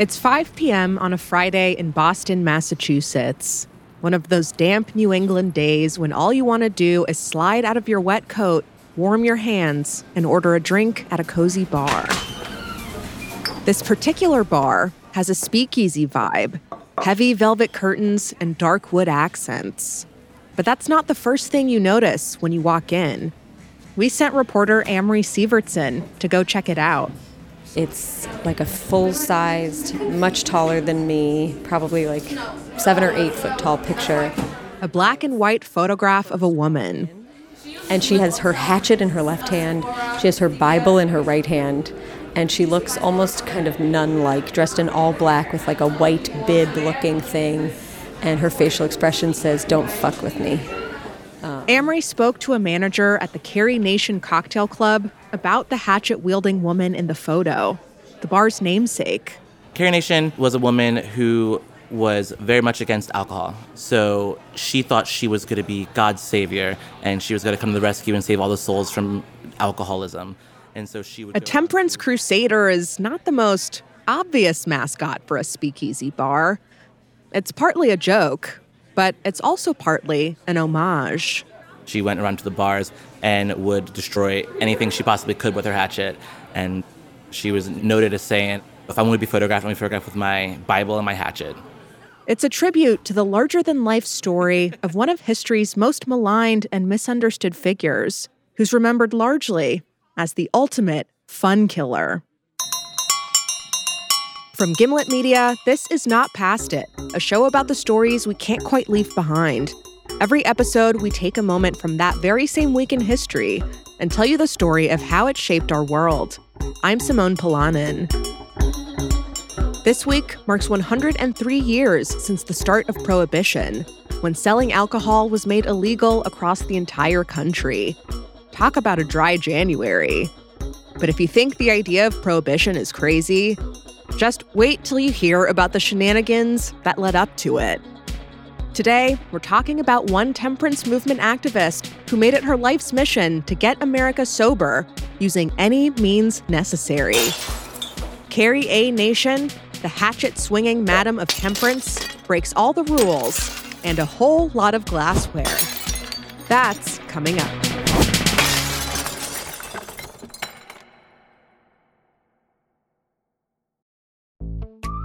It's 5 p.m. on a Friday in Boston, Massachusetts. One of those damp New England days when all you want to do is slide out of your wet coat, warm your hands, and order a drink at a cozy bar. This particular bar has a speakeasy vibe heavy velvet curtains and dark wood accents. But that's not the first thing you notice when you walk in. We sent reporter Amory Sievertson to go check it out. It's like a full sized, much taller than me, probably like seven or eight foot tall picture. A black and white photograph of a woman. And she has her hatchet in her left hand, she has her Bible in her right hand, and she looks almost kind of nun like, dressed in all black with like a white bib looking thing. And her facial expression says, Don't fuck with me. Amory spoke to a manager at the Carrie Nation Cocktail Club about the hatchet wielding woman in the photo, the bar's namesake. Carrie Nation was a woman who was very much against alcohol. So she thought she was going to be God's savior and she was going to come to the rescue and save all the souls from alcoholism. And so she would. A temperance crusader is not the most obvious mascot for a speakeasy bar. It's partly a joke, but it's also partly an homage. She went around to the bars and would destroy anything she possibly could with her hatchet. And she was noted as saying, if I want to be photographed, I'm going to be photographed with my Bible and my hatchet. It's a tribute to the larger than life story of one of history's most maligned and misunderstood figures, who's remembered largely as the ultimate fun killer. From Gimlet Media, this is Not Past It, a show about the stories we can't quite leave behind. Every episode, we take a moment from that very same week in history and tell you the story of how it shaped our world. I'm Simone Polanen. This week marks 103 years since the start of Prohibition, when selling alcohol was made illegal across the entire country. Talk about a dry January. But if you think the idea of prohibition is crazy, just wait till you hear about the shenanigans that led up to it. Today, we're talking about one temperance movement activist who made it her life's mission to get America sober using any means necessary. Carry A. Nation, the hatchet swinging madam of temperance, breaks all the rules and a whole lot of glassware. That's coming up.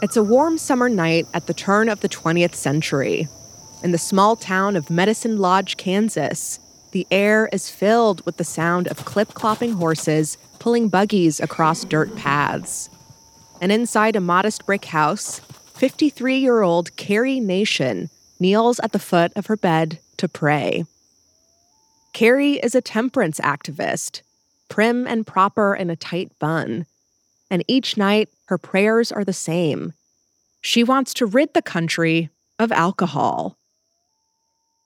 It's a warm summer night at the turn of the 20th century. In the small town of Medicine Lodge, Kansas, the air is filled with the sound of clip clopping horses pulling buggies across dirt paths. And inside a modest brick house, 53 year old Carrie Nation kneels at the foot of her bed to pray. Carrie is a temperance activist, prim and proper in a tight bun. And each night, her prayers are the same. She wants to rid the country of alcohol.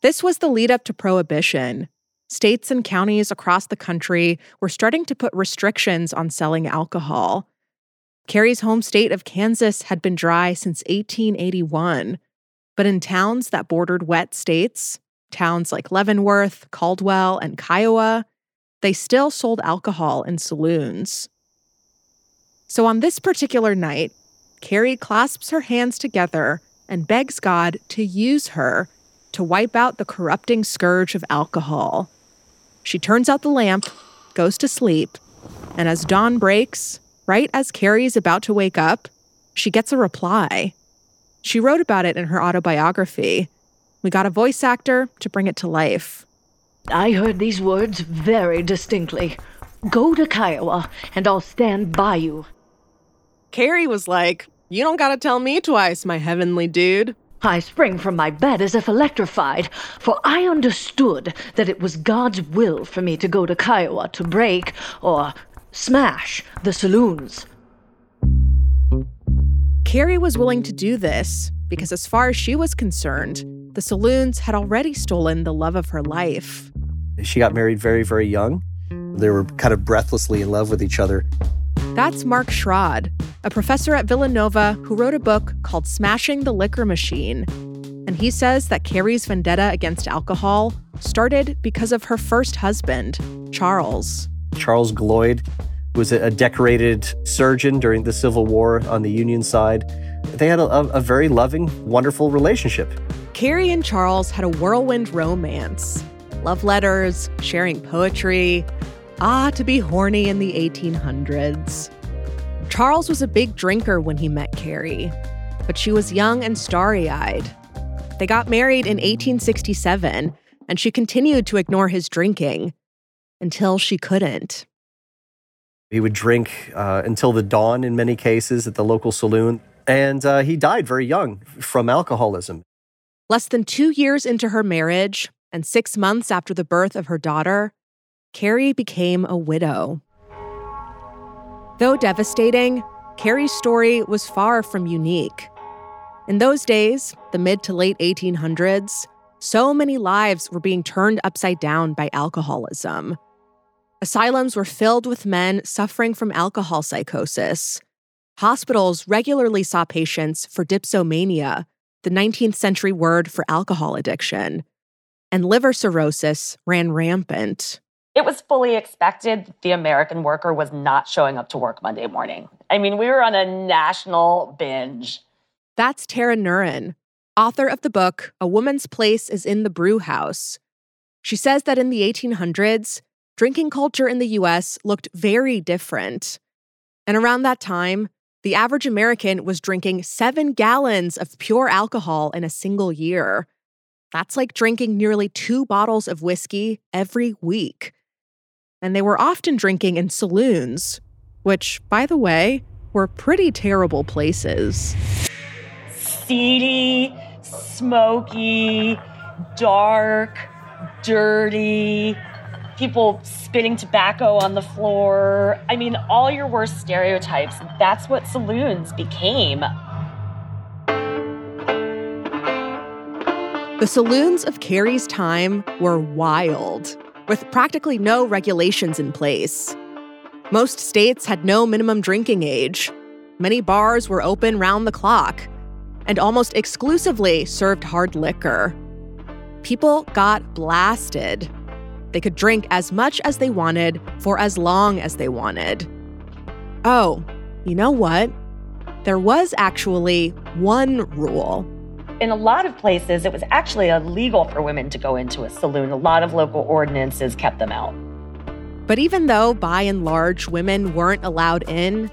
This was the lead up to Prohibition. States and counties across the country were starting to put restrictions on selling alcohol. Carrie's home state of Kansas had been dry since 1881, but in towns that bordered wet states, towns like Leavenworth, Caldwell, and Kiowa, they still sold alcohol in saloons. So on this particular night, Carrie clasps her hands together and begs God to use her to wipe out the corrupting scourge of alcohol. She turns out the lamp, goes to sleep, and as dawn breaks, right as Carrie is about to wake up, she gets a reply. She wrote about it in her autobiography. We got a voice actor to bring it to life. I heard these words very distinctly Go to Kiowa, and I'll stand by you. Carrie was like, You don't gotta tell me twice, my heavenly dude. I sprang from my bed as if electrified, for I understood that it was God's will for me to go to Kiowa to break, or smash, the saloons. Carrie was willing to do this because, as far as she was concerned, the saloons had already stolen the love of her life. She got married very, very young. They were kind of breathlessly in love with each other. That's Mark Schrad, a professor at Villanova who wrote a book called Smashing the Liquor Machine. And he says that Carrie's vendetta against alcohol started because of her first husband, Charles. Charles Gloyd was a decorated surgeon during the Civil War on the Union side. They had a, a very loving, wonderful relationship. Carrie and Charles had a whirlwind romance love letters, sharing poetry. Ah, to be horny in the 1800s. Charles was a big drinker when he met Carrie, but she was young and starry eyed. They got married in 1867, and she continued to ignore his drinking until she couldn't. He would drink uh, until the dawn in many cases at the local saloon, and uh, he died very young from alcoholism. Less than two years into her marriage, and six months after the birth of her daughter, Carrie became a widow. Though devastating, Carrie's story was far from unique. In those days, the mid to late 1800s, so many lives were being turned upside down by alcoholism. Asylums were filled with men suffering from alcohol psychosis. Hospitals regularly saw patients for dipsomania, the 19th century word for alcohol addiction. And liver cirrhosis ran rampant. It was fully expected the American worker was not showing up to work Monday morning. I mean, we were on a national binge. That's Tara Nurin, author of the book A Woman's Place is in the Brew House. She says that in the 1800s, drinking culture in the US looked very different. And around that time, the average American was drinking seven gallons of pure alcohol in a single year. That's like drinking nearly two bottles of whiskey every week. And they were often drinking in saloons, which, by the way, were pretty terrible places. Seedy, smoky, dark, dirty, people spitting tobacco on the floor. I mean, all your worst stereotypes. That's what saloons became. The saloons of Carrie's time were wild, with practically no regulations in place. Most states had no minimum drinking age. Many bars were open round the clock and almost exclusively served hard liquor. People got blasted. They could drink as much as they wanted for as long as they wanted. Oh, you know what? There was actually one rule in a lot of places, it was actually illegal for women to go into a saloon. A lot of local ordinances kept them out. But even though, by and large, women weren't allowed in,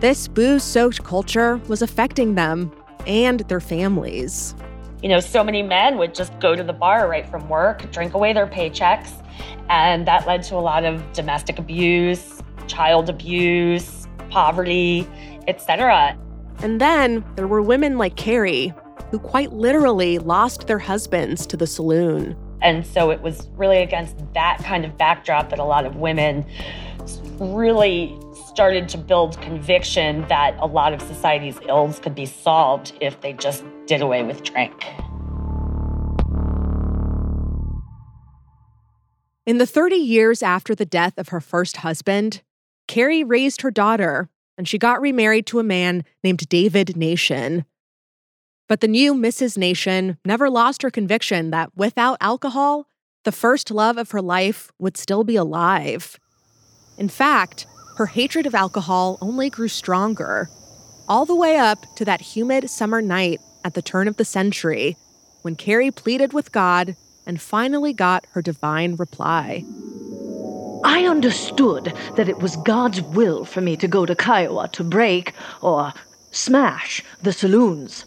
this booze soaked culture was affecting them and their families. You know, so many men would just go to the bar right from work, drink away their paychecks, and that led to a lot of domestic abuse, child abuse, poverty, etc. And then there were women like Carrie who quite literally lost their husbands to the saloon. And so it was really against that kind of backdrop that a lot of women really started to build conviction that a lot of society's ills could be solved if they just did away with drink. In the 30 years after the death of her first husband, Carrie raised her daughter and she got remarried to a man named David Nation. But the new Mrs. Nation never lost her conviction that without alcohol, the first love of her life would still be alive. In fact, her hatred of alcohol only grew stronger, all the way up to that humid summer night at the turn of the century when Carrie pleaded with God and finally got her divine reply. I understood that it was God's will for me to go to Kiowa to break, or smash, the saloons.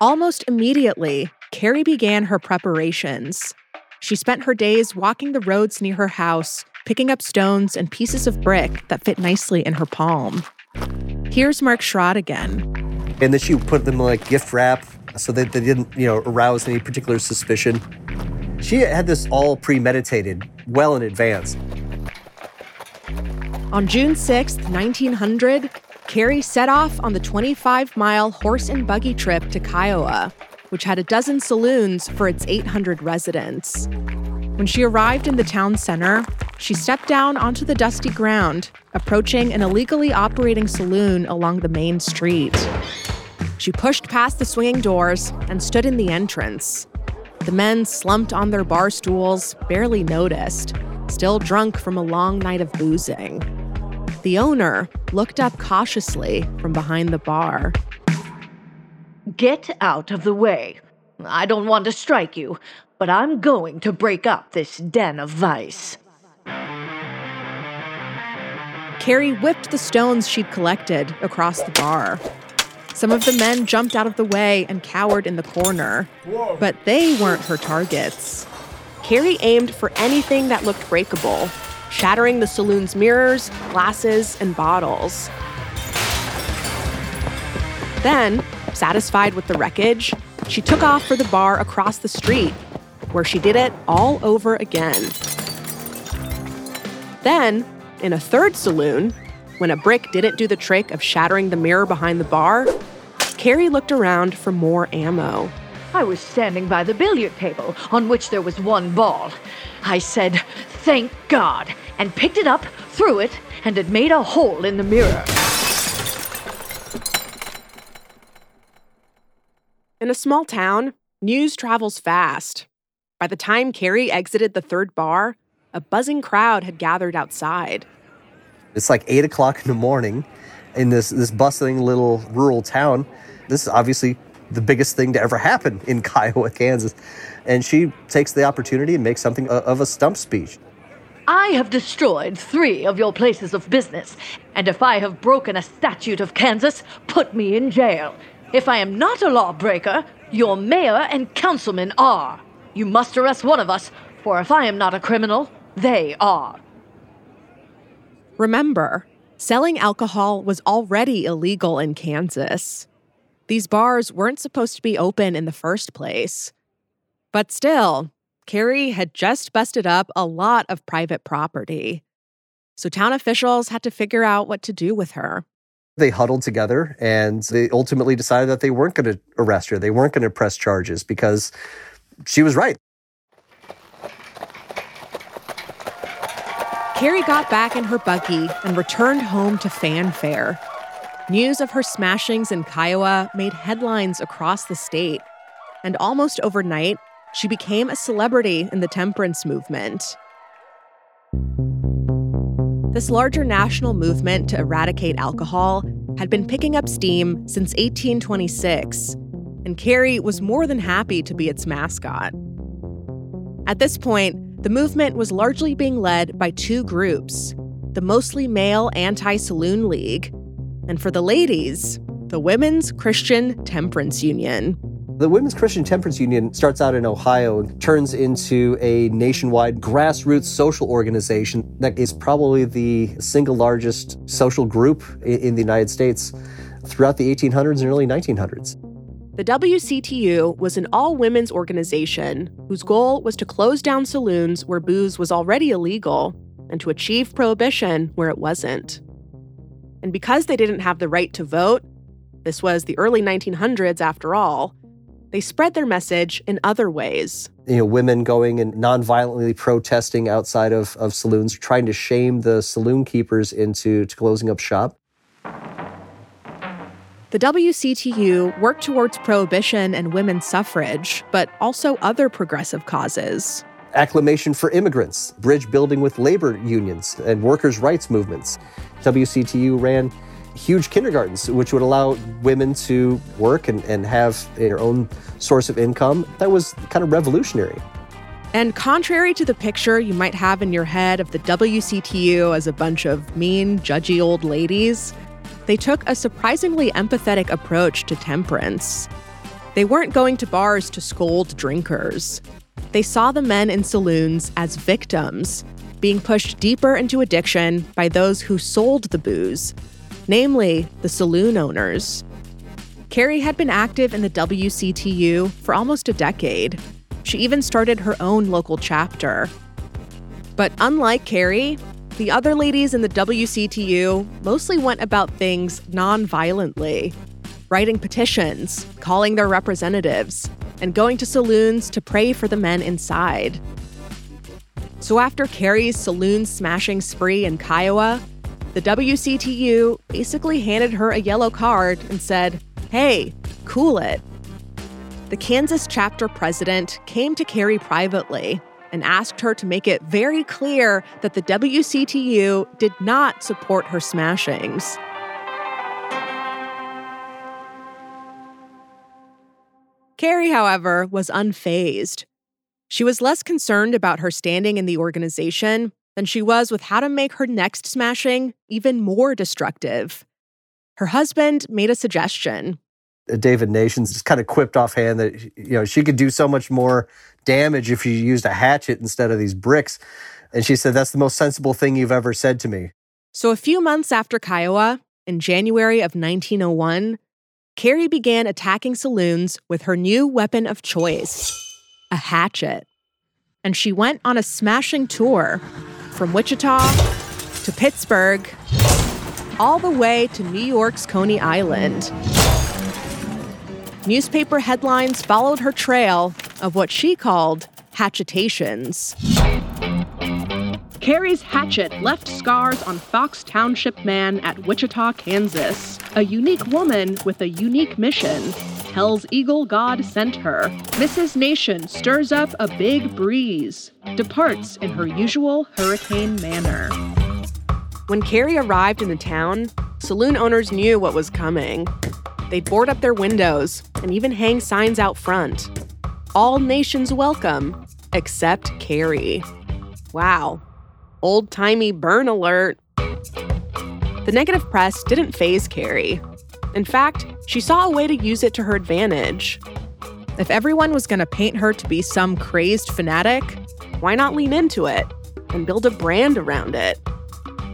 Almost immediately, Carrie began her preparations. She spent her days walking the roads near her house, picking up stones and pieces of brick that fit nicely in her palm. Here's Mark Schrad again. And then she would put them in like gift wrap so that they didn't, you know, arouse any particular suspicion. She had this all premeditated well in advance. On June 6th, 1900, Carrie set off on the 25 mile horse and buggy trip to Kiowa, which had a dozen saloons for its 800 residents. When she arrived in the town center, she stepped down onto the dusty ground, approaching an illegally operating saloon along the main street. She pushed past the swinging doors and stood in the entrance. The men slumped on their bar stools, barely noticed, still drunk from a long night of boozing. The owner looked up cautiously from behind the bar. Get out of the way. I don't want to strike you, but I'm going to break up this den of vice. Carrie whipped the stones she'd collected across the bar. Some of the men jumped out of the way and cowered in the corner, but they weren't her targets. Carrie aimed for anything that looked breakable, shattering the saloon's mirrors, glasses, and bottles. Then, satisfied with the wreckage, she took off for the bar across the street, where she did it all over again. Then, in a third saloon, when a brick didn't do the trick of shattering the mirror behind the bar, Carrie looked around for more ammo. I was standing by the billiard table, on which there was one ball. I said, Thank God, and picked it up, threw it, and it made a hole in the mirror. In a small town, news travels fast. By the time Carrie exited the third bar, a buzzing crowd had gathered outside. It's like eight o'clock in the morning in this, this bustling little rural town. This is obviously the biggest thing to ever happen in Kiowa, Kansas. And she takes the opportunity and makes something of a stump speech. I have destroyed three of your places of business, and if I have broken a statute of Kansas, put me in jail. If I am not a lawbreaker, your mayor and councilmen are. You must arrest one of us, for if I am not a criminal, they are. Remember, selling alcohol was already illegal in Kansas. These bars weren't supposed to be open in the first place. But still, Carrie had just busted up a lot of private property. So town officials had to figure out what to do with her. They huddled together and they ultimately decided that they weren't going to arrest her. They weren't going to press charges because she was right. Carrie got back in her buggy and returned home to fanfare. News of her smashings in Kiowa made headlines across the state. And almost overnight, she became a celebrity in the temperance movement. This larger national movement to eradicate alcohol had been picking up steam since 1826, and Carrie was more than happy to be its mascot. At this point, the movement was largely being led by two groups the mostly male Anti Saloon League, and for the ladies, the Women's Christian Temperance Union. The Women's Christian Temperance Union starts out in Ohio and turns into a nationwide grassroots social organization that is probably the single largest social group in the United States throughout the 1800s and early 1900s. The WCTU was an all women's organization whose goal was to close down saloons where booze was already illegal and to achieve prohibition where it wasn't. And because they didn't have the right to vote, this was the early 1900s after all, they spread their message in other ways. You know, women going and nonviolently protesting outside of, of saloons, trying to shame the saloon keepers into closing up shop. The WCTU worked towards prohibition and women's suffrage, but also other progressive causes. Acclamation for immigrants, bridge building with labor unions and workers' rights movements. WCTU ran huge kindergartens, which would allow women to work and, and have their own source of income. That was kind of revolutionary. And contrary to the picture you might have in your head of the WCTU as a bunch of mean, judgy old ladies, they took a surprisingly empathetic approach to temperance. They weren't going to bars to scold drinkers. They saw the men in saloons as victims, being pushed deeper into addiction by those who sold the booze, namely the saloon owners. Carrie had been active in the WCTU for almost a decade. She even started her own local chapter. But unlike Carrie, the other ladies in the WCTU mostly went about things non-violently, writing petitions, calling their representatives, and going to saloons to pray for the men inside. So after Carrie's saloon smashing spree in Kiowa, the WCTU basically handed her a yellow card and said, hey, cool it. The Kansas chapter president came to Carrie privately and asked her to make it very clear that the WCTU did not support her smashings. Carrie, however, was unfazed. She was less concerned about her standing in the organization than she was with how to make her next smashing even more destructive. Her husband made a suggestion. Uh, David Nations just kind of quipped offhand that you know she could do so much more damage if you used a hatchet instead of these bricks. And she said, That's the most sensible thing you've ever said to me. So, a few months after Kiowa, in January of 1901, Carrie began attacking saloons with her new weapon of choice a hatchet. And she went on a smashing tour from Wichita to Pittsburgh, all the way to New York's Coney Island. Newspaper headlines followed her trail of what she called hatchetations. Carrie's hatchet left scars on Fox Township man at Wichita, Kansas. A unique woman with a unique mission. Hell's Eagle God sent her. Mrs. Nation stirs up a big breeze. Departs in her usual hurricane manner. When Carrie arrived in the town, saloon owners knew what was coming. They'd board up their windows and even hang signs out front. All nations welcome, except Carrie. Wow. Old timey burn alert. The negative press didn't phase Carrie. In fact, she saw a way to use it to her advantage. If everyone was going to paint her to be some crazed fanatic, why not lean into it and build a brand around it?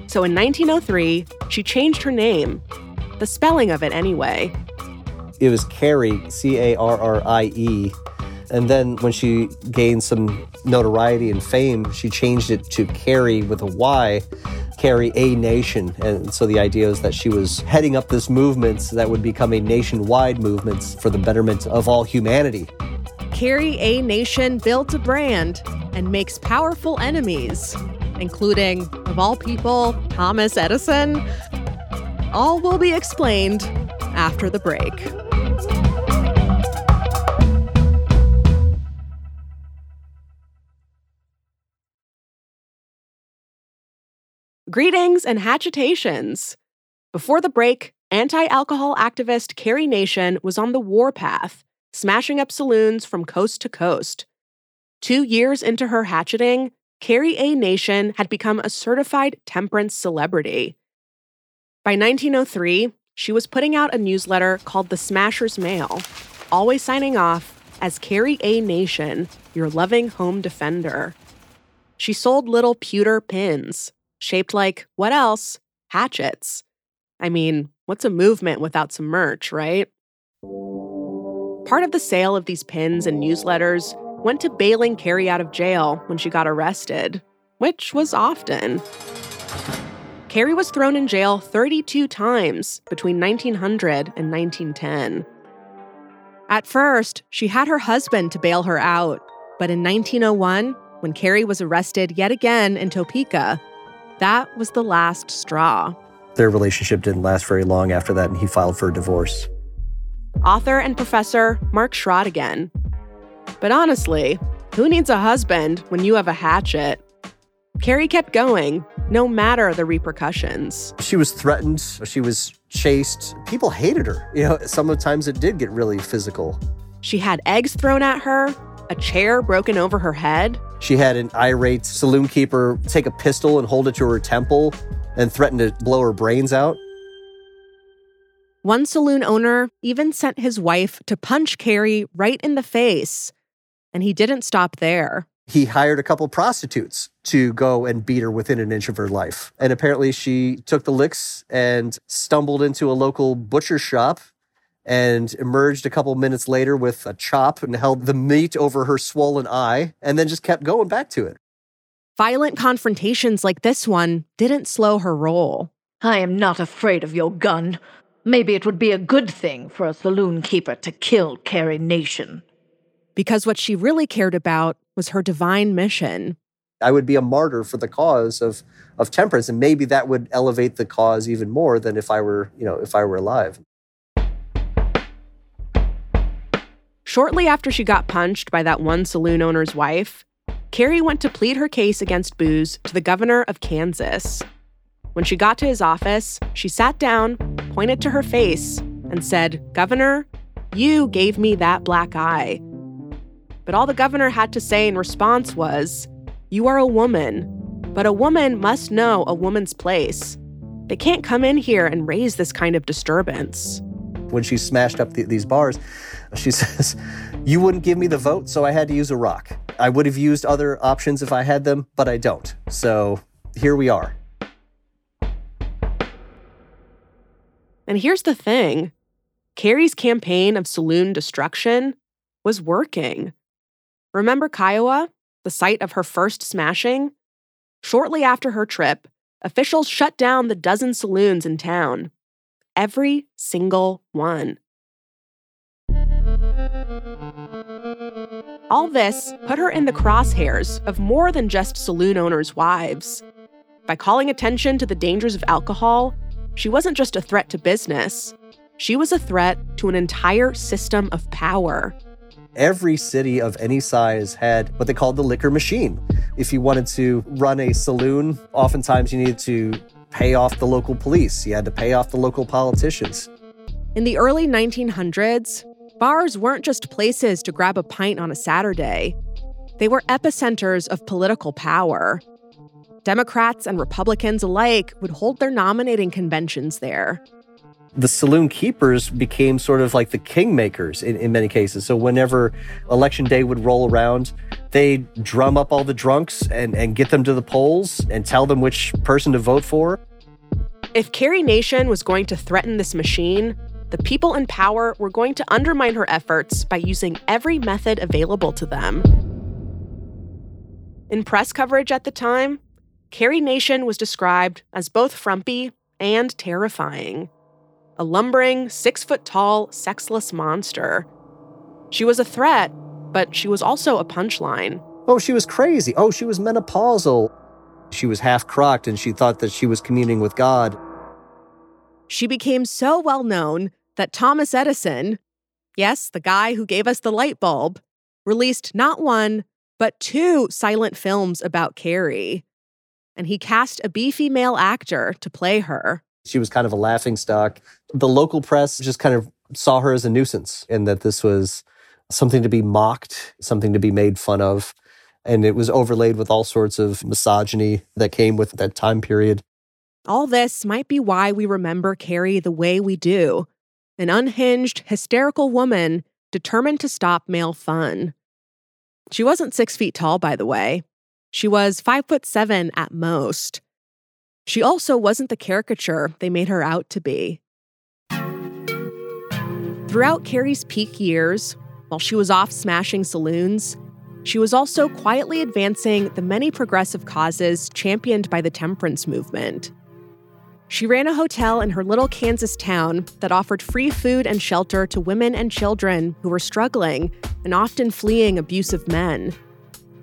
So in 1903, she changed her name, the spelling of it anyway, it was Carrie, C A R R I E. And then when she gained some notoriety and fame, she changed it to Carry with a Y, Carry A Nation. And so the idea is that she was heading up this movement that would become a nationwide movement for the betterment of all humanity. Carry A Nation builds a brand and makes powerful enemies, including, of all people, Thomas Edison. All will be explained after the break. Greetings and hatchetations. Before the break, anti alcohol activist Carrie Nation was on the warpath, smashing up saloons from coast to coast. Two years into her hatcheting, Carry A. Nation had become a certified temperance celebrity. By 1903, she was putting out a newsletter called The Smasher's Mail, always signing off as Carry A. Nation, your loving home defender. She sold little pewter pins, shaped like, what else? Hatchets. I mean, what's a movement without some merch, right? Part of the sale of these pins and newsletters went to bailing Carrie out of jail when she got arrested, which was often. Carrie was thrown in jail 32 times between 1900 and 1910. At first, she had her husband to bail her out, but in 1901, when Carrie was arrested yet again in Topeka, that was the last straw. Their relationship didn't last very long after that, and he filed for a divorce. Author and professor Mark Schrad again. But honestly, who needs a husband when you have a hatchet? Carrie kept going, no matter the repercussions. She was threatened, she was chased. People hated her. You know, sometimes it did get really physical. She had eggs thrown at her, a chair broken over her head. She had an irate saloon keeper take a pistol and hold it to her temple and threaten to blow her brains out. One saloon owner even sent his wife to punch Carrie right in the face. And he didn't stop there. He hired a couple prostitutes to go and beat her within an inch of her life. And apparently, she took the licks and stumbled into a local butcher shop and emerged a couple minutes later with a chop and held the meat over her swollen eye and then just kept going back to it. Violent confrontations like this one didn't slow her roll. I am not afraid of your gun. Maybe it would be a good thing for a saloon keeper to kill Carrie Nation. Because what she really cared about was her divine mission. I would be a martyr for the cause of of temperance, and maybe that would elevate the cause even more than if I were, you know, if I were alive. Shortly after she got punched by that one saloon owner's wife, Carrie went to plead her case against booze to the governor of Kansas. When she got to his office, she sat down, pointed to her face, and said, Governor, you gave me that black eye. But all the governor had to say in response was, You are a woman, but a woman must know a woman's place. They can't come in here and raise this kind of disturbance. When she smashed up the, these bars, she says, You wouldn't give me the vote, so I had to use a rock. I would have used other options if I had them, but I don't. So here we are. And here's the thing Carrie's campaign of saloon destruction was working. Remember Kiowa, the site of her first smashing? Shortly after her trip, officials shut down the dozen saloons in town. Every single one. All this put her in the crosshairs of more than just saloon owners' wives. By calling attention to the dangers of alcohol, she wasn't just a threat to business, she was a threat to an entire system of power. Every city of any size had what they called the liquor machine. If you wanted to run a saloon, oftentimes you needed to pay off the local police, you had to pay off the local politicians. In the early 1900s, bars weren't just places to grab a pint on a Saturday, they were epicenters of political power. Democrats and Republicans alike would hold their nominating conventions there. The saloon keepers became sort of like the kingmakers in, in many cases. So, whenever election day would roll around, they'd drum up all the drunks and, and get them to the polls and tell them which person to vote for. If Carrie Nation was going to threaten this machine, the people in power were going to undermine her efforts by using every method available to them. In press coverage at the time, Carrie Nation was described as both frumpy and terrifying a lumbering, six foot tall, sexless monster. She was a threat, but she was also a punchline. Oh, she was crazy. Oh, she was menopausal. She was half crocked and she thought that she was communing with God. She became so well known that Thomas Edison, yes, the guy who gave us the light bulb, released not one, but two silent films about Carrie. And he cast a beefy male actor to play her. She was kind of a laughing stock. The local press just kind of saw her as a nuisance and that this was something to be mocked, something to be made fun of. And it was overlaid with all sorts of misogyny that came with that time period. All this might be why we remember Carrie the way we do an unhinged, hysterical woman determined to stop male fun. She wasn't six feet tall, by the way. She was five foot seven at most. She also wasn't the caricature they made her out to be. Throughout Carrie's peak years, while she was off smashing saloons, she was also quietly advancing the many progressive causes championed by the temperance movement. She ran a hotel in her little Kansas town that offered free food and shelter to women and children who were struggling and often fleeing abusive men.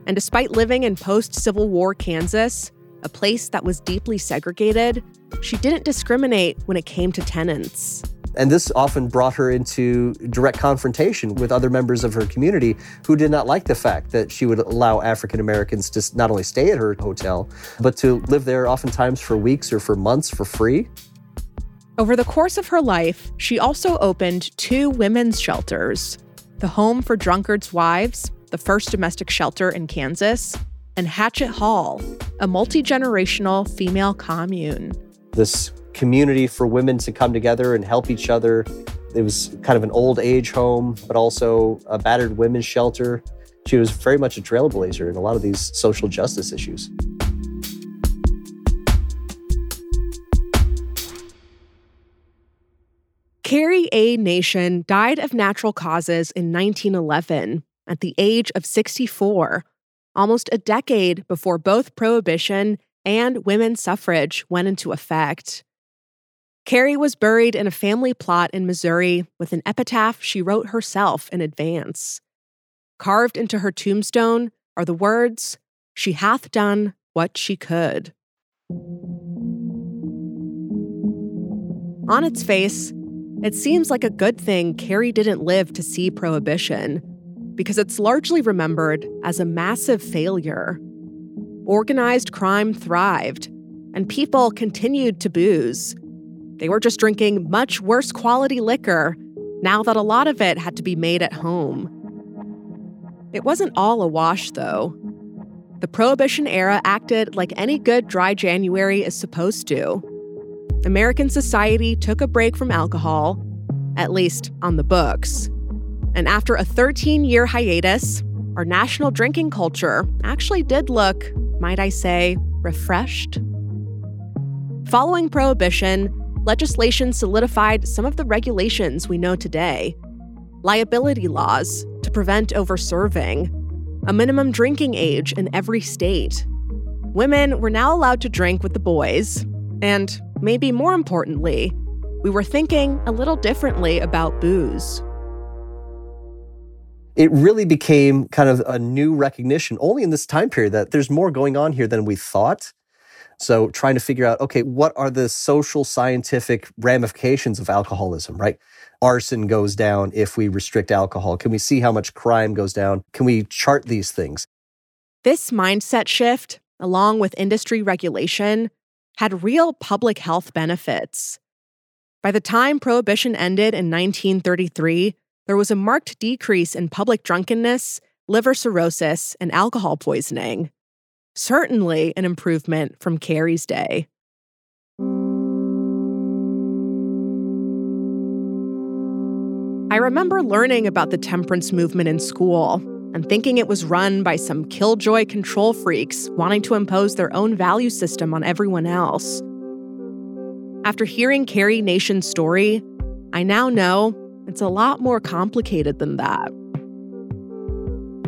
And despite living in post Civil War Kansas, a place that was deeply segregated, she didn't discriminate when it came to tenants. And this often brought her into direct confrontation with other members of her community who did not like the fact that she would allow African Americans to not only stay at her hotel, but to live there oftentimes for weeks or for months for free. Over the course of her life, she also opened two women's shelters the Home for Drunkards' Wives, the first domestic shelter in Kansas, and Hatchet Hall, a multi generational female commune. This community for women to come together and help each other. It was kind of an old age home, but also a battered women's shelter. She was very much a trailblazer in a lot of these social justice issues. Carry A. Nation died of natural causes in 1911 at the age of 64 almost a decade before both prohibition and women's suffrage went into effect. Carrie was buried in a family plot in Missouri with an epitaph she wrote herself in advance. Carved into her tombstone are the words, She hath done what she could. On its face, it seems like a good thing Carrie didn't live to see Prohibition, because it's largely remembered as a massive failure. Organized crime thrived, and people continued to booze. They were just drinking much worse quality liquor now that a lot of it had to be made at home. It wasn't all a wash, though. The Prohibition era acted like any good dry January is supposed to. American society took a break from alcohol, at least on the books. And after a 13 year hiatus, our national drinking culture actually did look, might I say, refreshed. Following Prohibition, legislation solidified some of the regulations we know today liability laws to prevent overserving, a minimum drinking age in every state. Women were now allowed to drink with the boys, and maybe more importantly, we were thinking a little differently about booze. It really became kind of a new recognition only in this time period that there's more going on here than we thought. So, trying to figure out, okay, what are the social scientific ramifications of alcoholism, right? Arson goes down if we restrict alcohol. Can we see how much crime goes down? Can we chart these things? This mindset shift, along with industry regulation, had real public health benefits. By the time Prohibition ended in 1933, there was a marked decrease in public drunkenness, liver cirrhosis, and alcohol poisoning. Certainly an improvement from Carrie's day. I remember learning about the temperance movement in school and thinking it was run by some killjoy control freaks wanting to impose their own value system on everyone else. After hearing Carrie Nation's story, I now know it's a lot more complicated than that.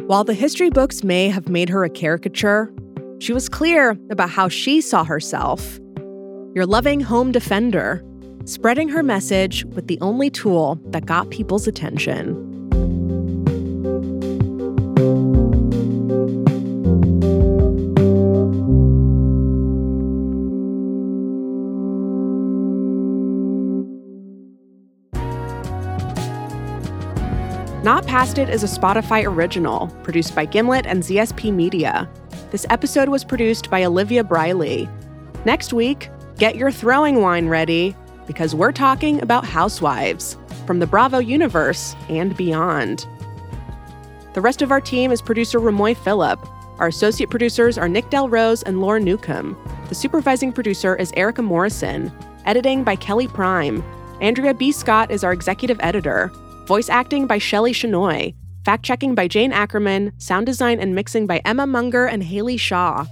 While the history books may have made her a caricature, she was clear about how she saw herself your loving home defender, spreading her message with the only tool that got people's attention. Not Past It is a Spotify original, produced by Gimlet and ZSP Media. This episode was produced by Olivia Briley. Next week, get your throwing wine ready because we're talking about housewives from the Bravo universe and beyond. The rest of our team is producer Ramoy Phillip. Our associate producers are Nick Del Rose and Laura Newcomb. The supervising producer is Erica Morrison. Editing by Kelly Prime. Andrea B. Scott is our executive editor. Voice acting by Shelley Shenoy. Fact checking by Jane Ackerman. Sound design and mixing by Emma Munger and Haley Shaw.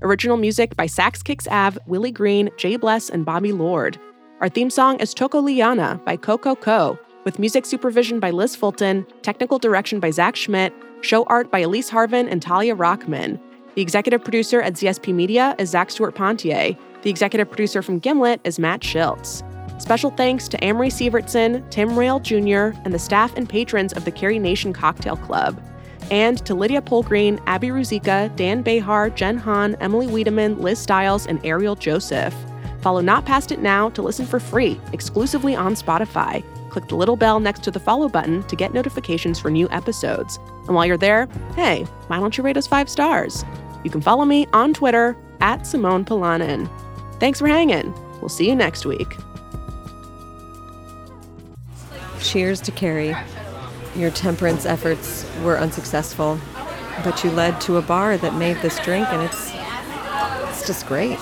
Original music by Sax Kicks Av, Willie Green, Jay Bless, and Bobby Lord. Our theme song is Toko Liana by Coco Co, with music supervision by Liz Fulton, technical direction by Zach Schmidt, show art by Elise Harvin and Talia Rockman. The executive producer at ZSP Media is Zach Stewart Pontier. The executive producer from Gimlet is Matt Schiltz. Special thanks to Amory Sievertson, Tim Rail Jr., and the staff and patrons of the Carrie Nation Cocktail Club. And to Lydia Polgreen, Abby Ruzicka, Dan Behar, Jen Hahn, Emily Wiedemann, Liz Stiles, and Ariel Joseph. Follow Not Past It Now to listen for free, exclusively on Spotify. Click the little bell next to the follow button to get notifications for new episodes. And while you're there, hey, why don't you rate us five stars? You can follow me on Twitter at Simone Polanen. Thanks for hanging. We'll see you next week. Cheers to Carrie. Your temperance efforts were unsuccessful, but you led to a bar that made this drink, and it's it's just great.